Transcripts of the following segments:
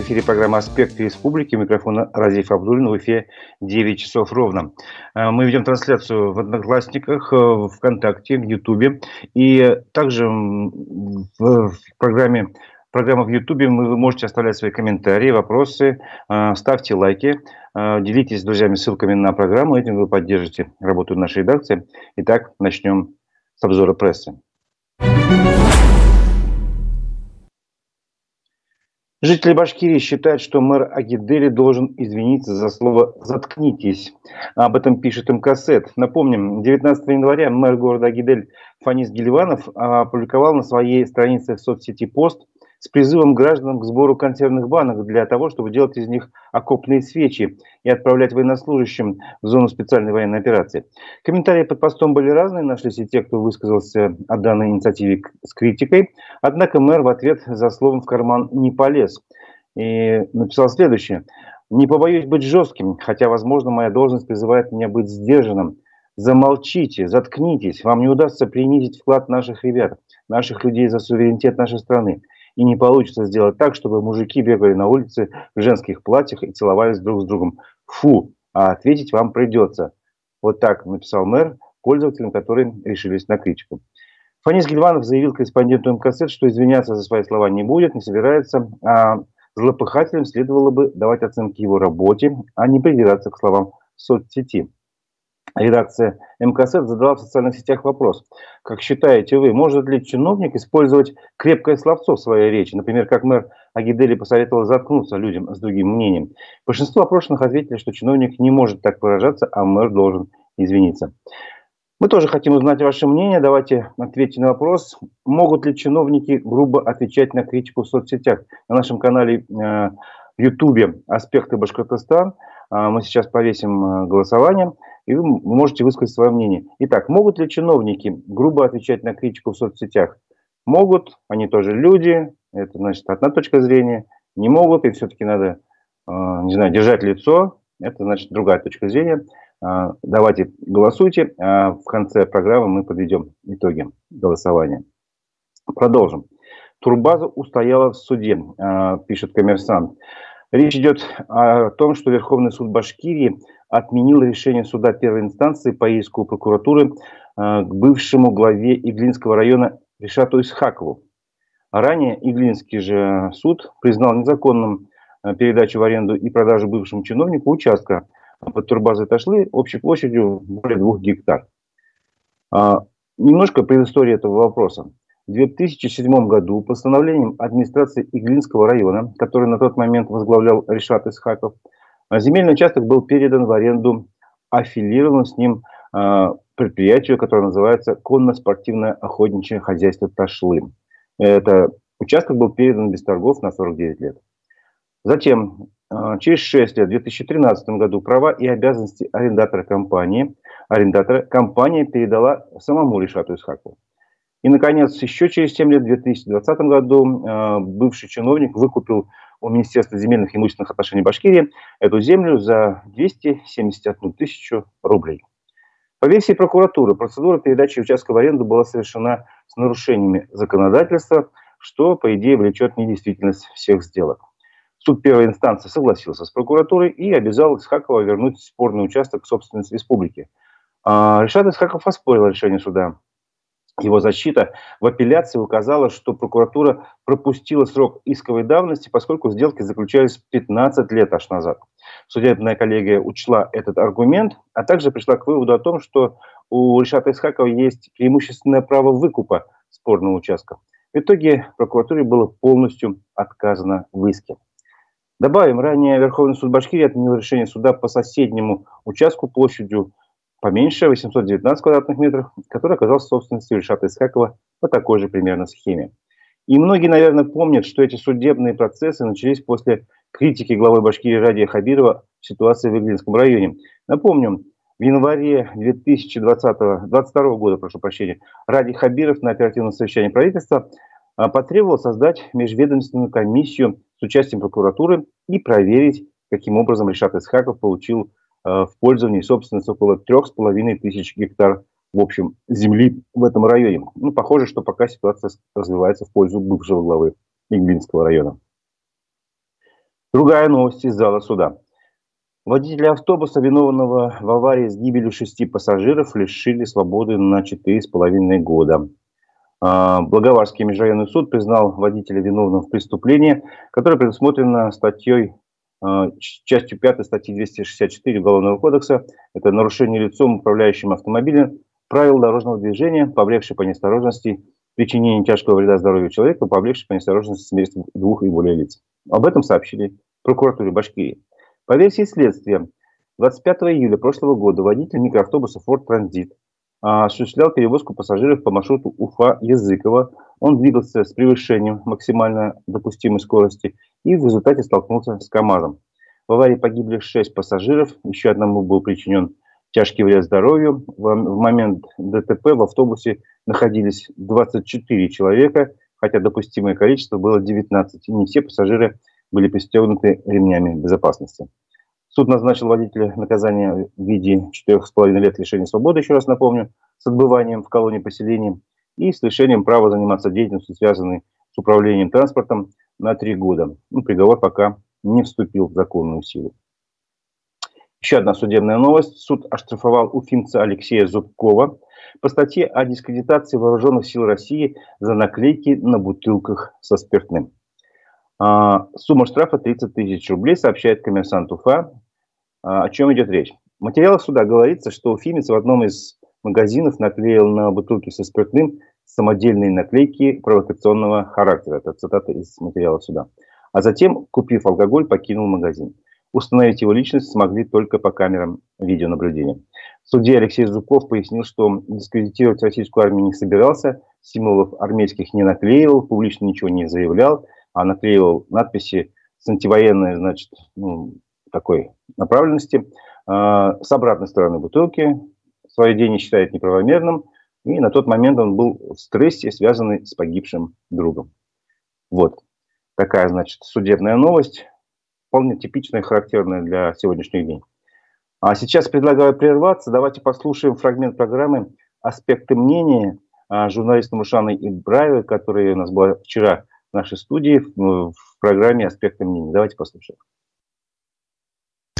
В эфире программа «Аспекты республики». Микрофон Разиф Абдулин. В эфире 9 часов ровно. Э, мы ведем трансляцию в Одноклассниках, э, ВКонтакте, в Ютубе. И также в программе программа в Ютубе вы можете оставлять свои комментарии, вопросы, э, ставьте лайки, делитесь с друзьями ссылками на программу. Этим вы поддержите работу нашей редакции. Итак, начнем с обзора прессы. Жители Башкирии считают, что мэр Агидели должен извиниться за слово «заткнитесь». Об этом пишет МКСЭД. Напомним, 19 января мэр города Агидель Фанис Гильванов опубликовал на своей странице в соцсети пост – с призывом гражданам к сбору консервных банок для того, чтобы делать из них окопные свечи и отправлять военнослужащим в зону специальной военной операции. Комментарии под постом были разные, нашлись и те, кто высказался о данной инициативе с критикой, однако мэр в ответ за словом в карман не полез и написал следующее. «Не побоюсь быть жестким, хотя, возможно, моя должность призывает меня быть сдержанным. Замолчите, заткнитесь, вам не удастся принизить вклад наших ребят, наших людей за суверенитет нашей страны и не получится сделать так, чтобы мужики бегали на улице в женских платьях и целовались друг с другом. Фу, а ответить вам придется. Вот так написал мэр пользователям, которые решились на критику. Фанис Гильванов заявил корреспонденту МКС, что извиняться за свои слова не будет, не собирается, а злопыхателям следовало бы давать оценки его работе, а не придираться к словам в соцсети. Редакция МКС задала в социальных сетях вопрос. Как считаете вы, может ли чиновник использовать крепкое словцо в своей речи? Например, как мэр Агидели посоветовал заткнуться людям с другим мнением. Большинство опрошенных ответили, что чиновник не может так выражаться, а мэр должен извиниться. Мы тоже хотим узнать ваше мнение. Давайте ответьте на вопрос. Могут ли чиновники грубо отвечать на критику в соцсетях? На нашем канале э, в Ютубе «Аспекты Башкортостан» э, мы сейчас повесим э, голосование и вы можете высказать свое мнение. Итак, могут ли чиновники грубо отвечать на критику в соцсетях? Могут, они тоже люди, это значит одна точка зрения. Не могут, и все-таки надо, а, не знаю, держать лицо, это значит другая точка зрения. А, давайте голосуйте, а в конце программы мы подведем итоги голосования. Продолжим. Турбаза устояла в суде, пишет коммерсант. Речь идет о том, что Верховный суд Башкирии отменил решение суда первой инстанции по иску прокуратуры э, к бывшему главе Иглинского района Решату Исхакову. Ранее Иглинский же суд признал незаконным э, передачу в аренду и продажу бывшему чиновнику участка под турбазой Ташлы общей площадью более двух гектар. А, немножко предыстории этого вопроса. В 2007 году постановлением администрации Иглинского района, который на тот момент возглавлял Решат Исхаков, а земельный участок был передан в аренду аффилированному с ним э, предприятию, которое называется Конно-спортивное охотничье хозяйство Ташлы. Это участок был передан без торгов на 49 лет. Затем, э, через 6 лет, в 2013 году, права и обязанности арендатора компании, арендатора компания передала самому Решату Исхакову. И, наконец, еще через 7 лет, в 2020 году, бывший чиновник выкупил у Министерства земельных и имущественных отношений Башкирии эту землю за 271 тысячу рублей. По версии прокуратуры, процедура передачи участка в аренду была совершена с нарушениями законодательства, что, по идее, влечет недействительность всех сделок. Суд первой инстанции согласился с прокуратурой и обязал Исхакова вернуть спорный участок в собственность республики. А Решат Исхаков оспорил решение суда его защита в апелляции указала, что прокуратура пропустила срок исковой давности, поскольку сделки заключались 15 лет аж назад. Судебная коллегия учла этот аргумент, а также пришла к выводу о том, что у Решата Исхакова есть преимущественное право выкупа спорного участка. В итоге прокуратуре было полностью отказано в иске. Добавим, ранее Верховный суд Башкирии отменил решение суда по соседнему участку площадью поменьше, 819 квадратных метров, который оказался собственностью Ильшата Исхакова по такой же примерно схеме. И многие, наверное, помнят, что эти судебные процессы начались после критики главы Башкирии Радия Хабирова в ситуации в Иглинском районе. Напомню, в январе 2020, 2022 года, прошу прощения, Ради Хабиров на оперативном совещании правительства а, потребовал создать межведомственную комиссию с участием прокуратуры и проверить, каким образом Решат Исхаков получил в пользовании собственность около трех с половиной тысяч гектар в общем земли в этом районе. Ну, похоже, что пока ситуация развивается в пользу бывшего главы Иглинского района. Другая новость из зала суда. Водителя автобуса, виновного в аварии с гибелью шести пассажиров, лишили свободы на четыре с половиной года. А, Благоварский межрайонный суд признал водителя виновным в преступлении, которое предусмотрено статьей, частью 5 статьи 264 Уголовного кодекса. Это нарушение лицом, управляющим автомобилем, правил дорожного движения, повлекшее по неосторожности причинение тяжкого вреда здоровью человека, повлекшее по неосторожности смерть двух и более лиц. Об этом сообщили прокуратуре Башкирии. По версии следствия, 25 июля прошлого года водитель микроавтобуса Ford Transit а, осуществлял перевозку пассажиров по маршруту Уфа-Языково. Он двигался с превышением максимально допустимой скорости и в результате столкнулся с КАМАЗом. В аварии погибли 6 пассажиров, еще одному был причинен тяжкий вред здоровью. В момент ДТП в автобусе находились 24 человека, хотя допустимое количество было 19. И не все пассажиры были пристегнуты ремнями безопасности. Суд назначил водителя наказание в виде 4,5 лет лишения свободы, еще раз напомню, с отбыванием в колонии поселения и с лишением права заниматься деятельностью, связанной с управлением транспортом, на три года. Ну, приговор пока не вступил в законную силу. Еще одна судебная новость. Суд оштрафовал уфимца Алексея Зубкова по статье о дискредитации вооруженных сил России за наклейки на бутылках со спиртным. А, сумма штрафа 30 тысяч рублей, сообщает коммерсант Уфа. А, о чем идет речь? В материалах суда говорится, что уфимец в одном из магазинов наклеил на бутылки со спиртным самодельные наклейки провокационного характера. Это цитата из материала суда. А затем, купив алкоголь, покинул магазин. Установить его личность смогли только по камерам видеонаблюдения. Судья Алексей Зубков пояснил, что дискредитировать российскую армию не собирался, символов армейских не наклеивал, публично ничего не заявлял – а наклеивал надписи с антивоенной, значит, ну, такой направленности. А, с обратной стороны бутылки свое день считает неправомерным, и на тот момент он был в стрессе, связанный с погибшим другом. Вот такая, значит, судебная новость, вполне типичная и характерная для сегодняшних дней. А сейчас предлагаю прерваться. Давайте послушаем фрагмент программы «Аспекты мнения» журналиста Мушаны Ибраевой, которая у нас была вчера нашей студии в программе «Аспекты мнений». Давайте послушаем.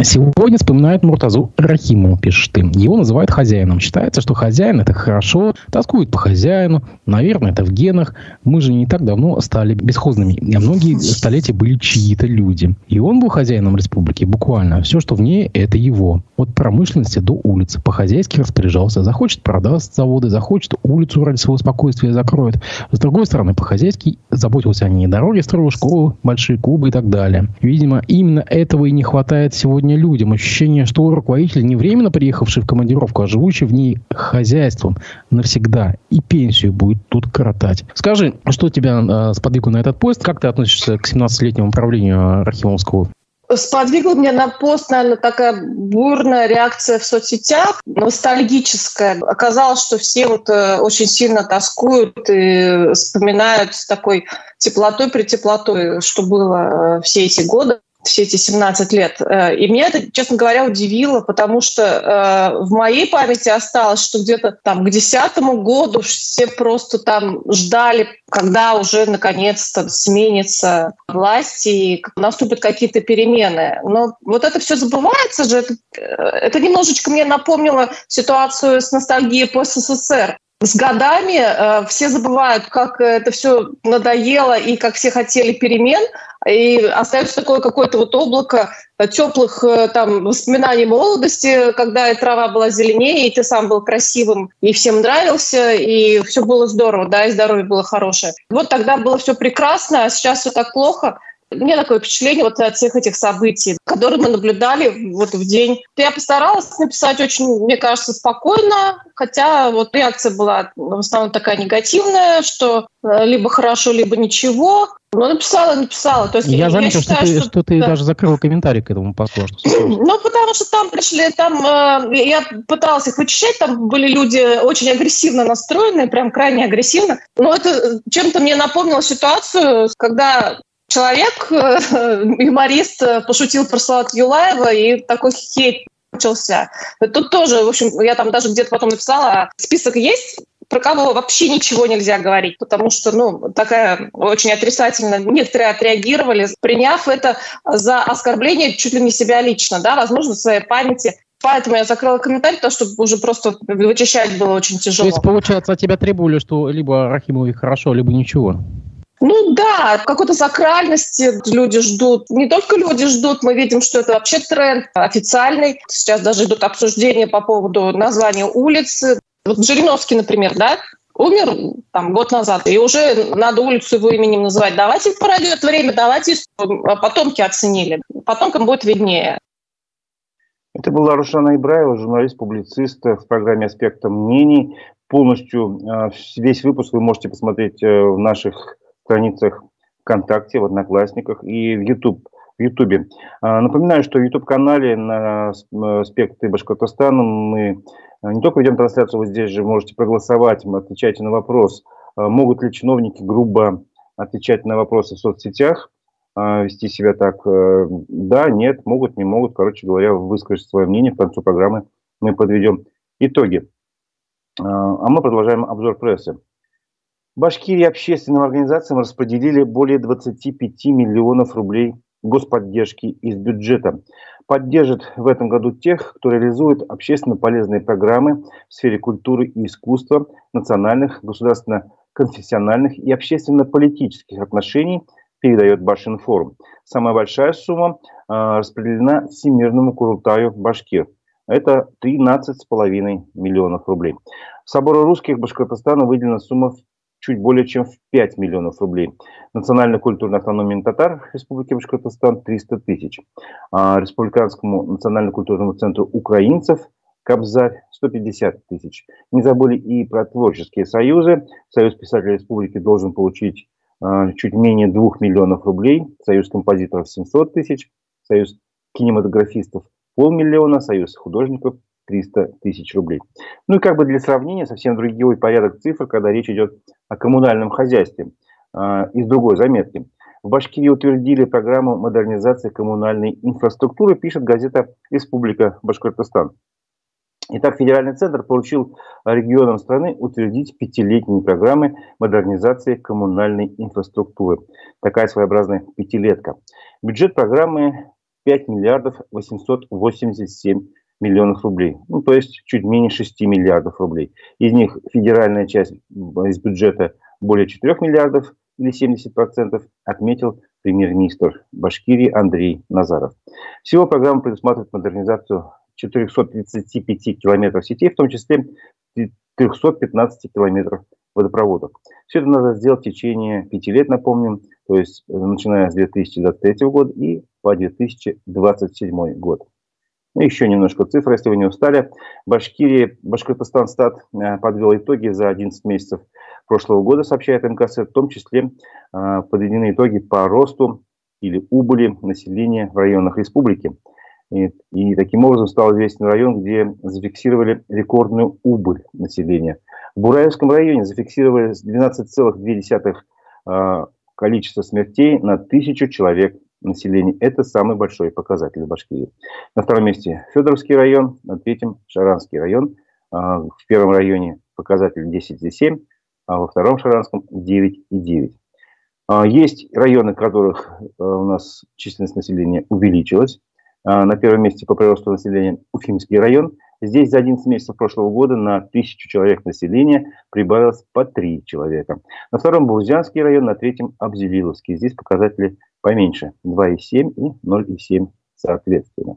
Сегодня вспоминает Муртазу Рахимову, пишет ты. Его называют хозяином. Считается, что хозяин это хорошо, тоскует по хозяину. Наверное, это в генах. Мы же не так давно стали бесхозными. А многие столетия были чьи-то люди. И он был хозяином республики. Буквально. Все, что в ней, это его. От промышленности до улицы. По-хозяйски распоряжался. Захочет, продаст заводы. Захочет, улицу ради своего спокойствия закроет. С другой стороны, по-хозяйски заботился о ней. Дороги строил, школы, большие клубы и так далее. Видимо, именно этого и не хватает сегодня людям. Ощущение, что руководитель не временно приехавший в командировку, а живущий в ней хозяйством навсегда. И пенсию будет тут коротать. Скажи, что тебя э, сподвигло на этот поезд? Как ты относишься к 17-летнему управлению Рахимовского? Сподвигла меня на пост, наверное, такая бурная реакция в соцсетях, ностальгическая. Оказалось, что все вот э, очень сильно тоскуют и вспоминают с такой теплотой, при теплотой, что было э, все эти годы все эти 17 лет. Э, и меня это, честно говоря, удивило, потому что э, в моей памяти осталось, что где-то там к десятому году все просто там ждали, когда уже наконец-то сменится власть и наступят какие-то перемены. Но вот это все забывается же. Это, э, это немножечко мне напомнило ситуацию с ностальгией по СССР с годами э, все забывают, как это все надоело и как все хотели перемен, и остается такое какое-то вот облако теплых э, там воспоминаний молодости, когда и трава была зеленее, и ты сам был красивым, и всем нравился, и все было здорово, да, и здоровье было хорошее. Вот тогда было все прекрасно, а сейчас все так плохо. У меня такое впечатление вот от всех этих событий, которые мы наблюдали вот в день. Я постаралась написать очень, мне кажется, спокойно, хотя вот реакция была в основном такая негативная, что э, либо хорошо, либо ничего. Но написала, написала. То есть, я, я заметил, считаю, что ты, что, что ты да. даже закрыла комментарий к этому посту. Ну, потому что там пришли, там, э, я пыталась их вычищать, там были люди очень агрессивно настроенные, прям крайне агрессивно. Но это чем-то мне напомнило ситуацию, когда человек, э, юморист, э, пошутил про Салат Юлаева, и такой хейт начался. Тут тоже, в общем, я там даже где-то потом написала, список есть про кого вообще ничего нельзя говорить, потому что, ну, такая очень отрицательно некоторые отреагировали, приняв это за оскорбление чуть ли не себя лично, да, возможно, в своей памяти. Поэтому я закрыла комментарий, потому что уже просто вычищать было очень тяжело. То есть, получается, от тебя требовали, что либо Рахимовой хорошо, либо ничего? Ну да, какой-то сакральности люди ждут. Не только люди ждут, мы видим, что это вообще тренд официальный. Сейчас даже идут обсуждения по поводу названия улицы. Вот Жириновский, например, да, умер там год назад, и уже надо улицу его именем называть. Давайте пройдет время, давайте потомки оценили. Потомкам будет виднее. Это была Рушана Ибраева, журналист-публицист в программе «Аспекта мнений». Полностью э, весь выпуск вы можете посмотреть э, в наших страницах ВКонтакте, в Одноклассниках и в YouTube. В Ютубе. А, напоминаю, что в YouTube-канале на спектре Башкортостана мы а, не только ведем трансляцию, вы здесь же можете проголосовать, отвечайте на вопрос, а, могут ли чиновники грубо отвечать на вопросы в соцсетях, вести себя так, э, да, нет, могут, не могут, короче говоря, высказать свое мнение, в конце программы мы подведем итоги. А мы продолжаем обзор прессы. Башкирии общественным организациям распределили более 25 миллионов рублей господдержки из бюджета. Поддержит в этом году тех, кто реализует общественно полезные программы в сфере культуры и искусства, национальных, государственно-конфессиональных и общественно-политических отношений, передает Башинформ. Самая большая сумма э, распределена Всемирному Курултаю Башкир. Это 13,5 миллионов рублей. Собору русских Башкортостана выделена сумма чуть более чем в 5 миллионов рублей. Национально-культурной автономии татар Республики Башкортостан 300 тысяч. А Республиканскому национально-культурному центру украинцев Кобзарь 150 тысяч. Не забыли и про творческие союзы. Союз писателей республики должен получить э, чуть менее 2 миллионов рублей. Союз композиторов 700 тысяч. Союз кинематографистов полмиллиона. Союз художников 300 тысяч рублей. Ну и как бы для сравнения, совсем другой порядок цифр, когда речь идет о коммунальном хозяйстве. А, из другой заметки. В Башкирии утвердили программу модернизации коммунальной инфраструктуры, пишет газета «Республика Башкортостан». Итак, федеральный центр поручил регионам страны утвердить пятилетние программы модернизации коммунальной инфраструктуры. Такая своеобразная пятилетка. Бюджет программы 5 миллиардов 887 миллионов рублей. Ну, то есть чуть менее 6 миллиардов рублей. Из них федеральная часть из бюджета более 4 миллиардов или 70%, отметил премьер-министр Башкирии Андрей Назаров. Всего программа предусматривает модернизацию 435 километров сетей, в том числе 315 километров водопроводов. Все это надо сделать в течение пяти лет, напомним, то есть начиная с 2023 года и по 2027 год. Ну, еще немножко цифр, если вы не устали. Башкирия, Башкортостан стат э, подвел итоги за 11 месяцев прошлого года, сообщает МКС, в том числе э, подведены итоги по росту или убыли населения в районах республики. И, и таким образом стал известен район, где зафиксировали рекордную убыль населения. В Бураевском районе зафиксировали 12,2 э, количество смертей на тысячу человек населения. Это самый большой показатель в Башкирии. На втором месте Федоровский район, на третьем Шаранский район. А, в первом районе показатель 10,7, а во втором Шаранском 9,9. А, есть районы, в которых э, у нас численность населения увеличилась. На первом месте по приросту населения Уфимский район. Здесь за 11 месяцев прошлого года на тысячу человек населения прибавилось по 3 человека. На втором Бузянский район, на третьем Абзелиловский. Здесь показатели поменьше 2,7 и 0,7 соответственно.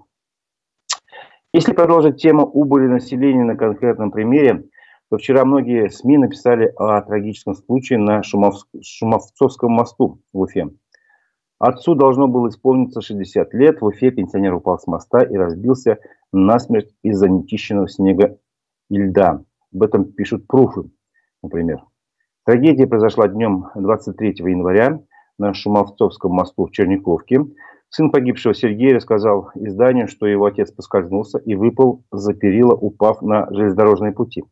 Если продолжить тему убыли населения на конкретном примере, то вчера многие СМИ написали о трагическом случае на Шумов... Шумовцовском мосту в Уфе. Отцу должно было исполниться 60 лет. В Уфе пенсионер упал с моста и разбился насмерть из-за нечищенного снега и льда. Об этом пишут пруфы, например. Трагедия произошла днем 23 января на Шумовцовском мосту в Черниковке. Сын погибшего Сергей рассказал изданию, что его отец поскользнулся и выпал за перила, упав на железнодорожные пути.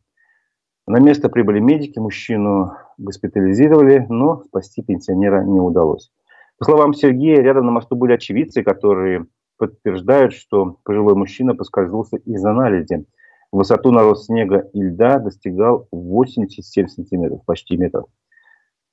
На место прибыли медики, мужчину госпитализировали, но спасти пенсионера не удалось. По словам Сергея, рядом на мосту были очевидцы, которые подтверждают, что пожилой мужчина поскользнулся из-за наледи. Высоту нарост снега и льда достигал 87 сантиметров, почти метр.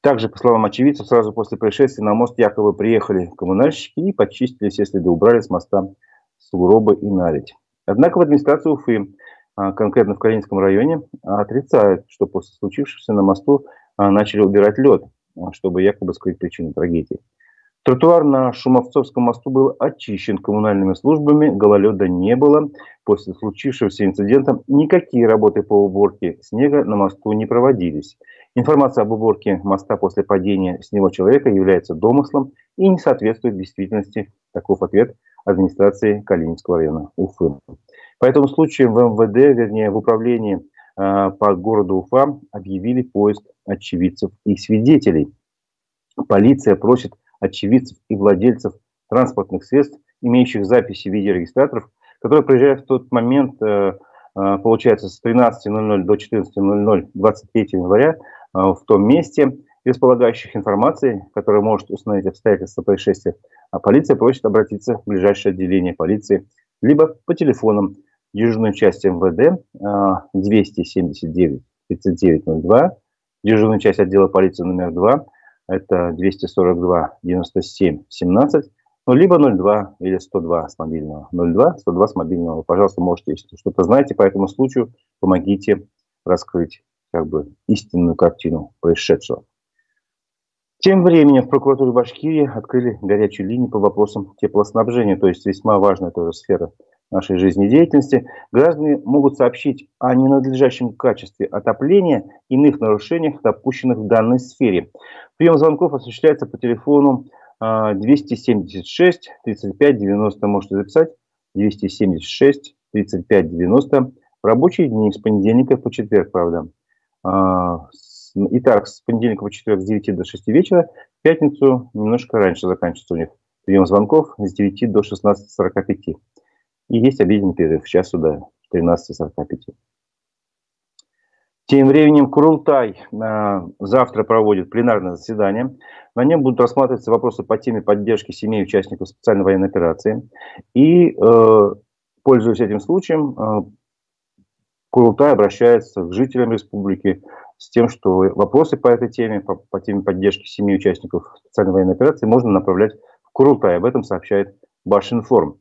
Также, по словам очевидцев, сразу после происшествия на мост якобы приехали коммунальщики и почистили все следы, убрали с моста сугробы и наледь. Однако в администрации Уфы, а, конкретно в Калининском районе, отрицают, что после случившегося на мосту а, начали убирать лед, а, чтобы якобы скрыть причину трагедии. Тротуар на Шумовцовском мосту был очищен коммунальными службами, гололеда не было. После случившегося инцидента никакие работы по уборке снега на мосту не проводились. Информация об уборке моста после падения с него человека является домыслом и не соответствует действительности. Таков ответ администрации Калининского района Уфы. По этому случаю в МВД, вернее в управлении э, по городу Уфа объявили поиск очевидцев и свидетелей. Полиция просит очевидцев и владельцев транспортных средств, имеющих записи видеорегистраторов, которые приезжают в тот момент, э, э, получается, с 13.00 до 14.00 23 января в том месте, располагающих информацией, которая может установить обстоятельства происшествия, а полиция просит обратиться в ближайшее отделение полиции, либо по телефонам дежурной части МВД 279 3902, дежурная часть отдела полиции номер 2, это 242 97 17, ну, либо 02 или 102 с мобильного. 02, 102 с мобильного. Пожалуйста, можете, если что-то знаете по этому случаю, помогите раскрыть как бы истинную картину происшедшего. Тем временем в прокуратуре Башкирии открыли горячую линию по вопросам теплоснабжения, то есть весьма важная тоже сфера нашей жизнедеятельности. Граждане могут сообщить о ненадлежащем качестве отопления, иных нарушениях, допущенных в данной сфере. Прием звонков осуществляется по телефону 276 35 90, можете записать, 276 35 90 в рабочие дни с понедельника по четверг, правда. А, Итак, с понедельника по четверг с 9 до 6 вечера, в пятницу немножко раньше заканчивается у них прием звонков с 9 до 16.45. И есть обеденный перерыв, сейчас сюда, 13.45. Тем временем Курултай э, завтра проводит пленарное заседание. На нем будут рассматриваться вопросы по теме поддержки семей участников специальной военной операции. И, э, пользуясь этим случаем, э, Курултай обращается к жителям республики с тем, что вопросы по этой теме, по, по теме поддержки семи участников специальной военной операции можно направлять в Курултай. Об этом сообщает Башинформ.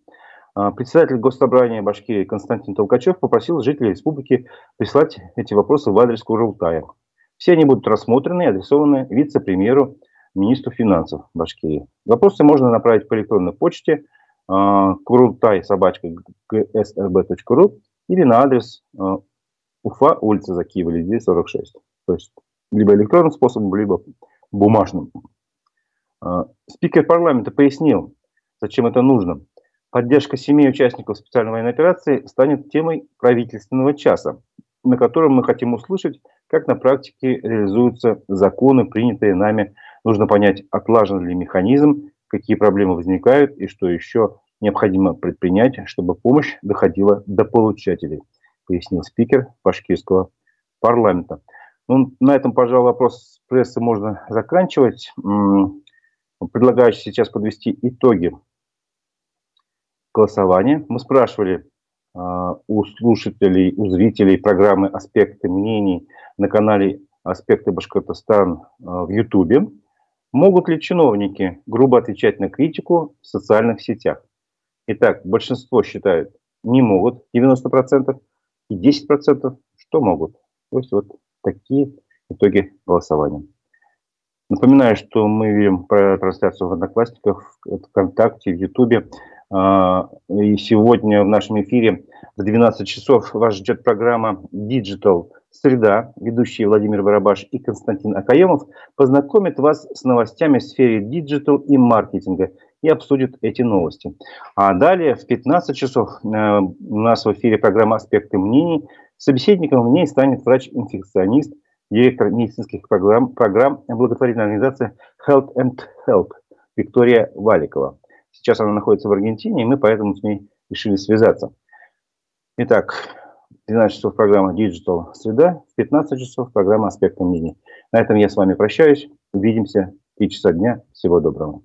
А, председатель Госсобрания Башкирии Константин Толкачев попросил жителей республики прислать эти вопросы в адрес Курултая. Все они будут рассмотрены и адресованы вице-премьеру, министру финансов Башкирии. Вопросы можно направить по электронной почте а, курултай собачка gsrb.ru или на адрес а, Уфа, улица Закиева, Лидия, 46. То есть либо электронным способом, либо бумажным. А, спикер парламента пояснил, зачем это нужно. Поддержка семей участников специальной военной операции станет темой правительственного часа, на котором мы хотим услышать, как на практике реализуются законы, принятые нами. Нужно понять, отлажен ли механизм, какие проблемы возникают и что еще необходимо предпринять, чтобы помощь доходила до получателей – пояснил спикер башкирского парламента. Ну, на этом, пожалуй, вопрос прессы можно заканчивать. Предлагаю сейчас подвести итоги голосования. Мы спрашивали э, у слушателей, у зрителей программы «Аспекты мнений» на канале «Аспекты Башкортостан» э, в Ютубе. Могут ли чиновники грубо отвечать на критику в социальных сетях? Итак, большинство считают, не могут, 90% и 10%, что могут. То есть вот такие итоги голосования. Напоминаю, что мы видим трансляцию в Одноклассниках, ВКонтакте, в Ютубе. А, и сегодня в нашем эфире в 12 часов вас ждет программа Digital Среда. Ведущие Владимир Барабаш и Константин Акаемов познакомят вас с новостями в сфере digital и маркетинга и обсудит эти новости. А далее в 15 часов э, у нас в эфире программа «Аспекты мнений». Собеседником в ней станет врач-инфекционист, директор медицинских программ, программ благотворительной организации Health and Help Виктория Валикова. Сейчас она находится в Аргентине, и мы поэтому с ней решили связаться. Итак, 12 часов программа Digital Среда, в 15 часов программа Аспекты мнений. На этом я с вами прощаюсь. Увидимся в 3 часа дня. Всего доброго.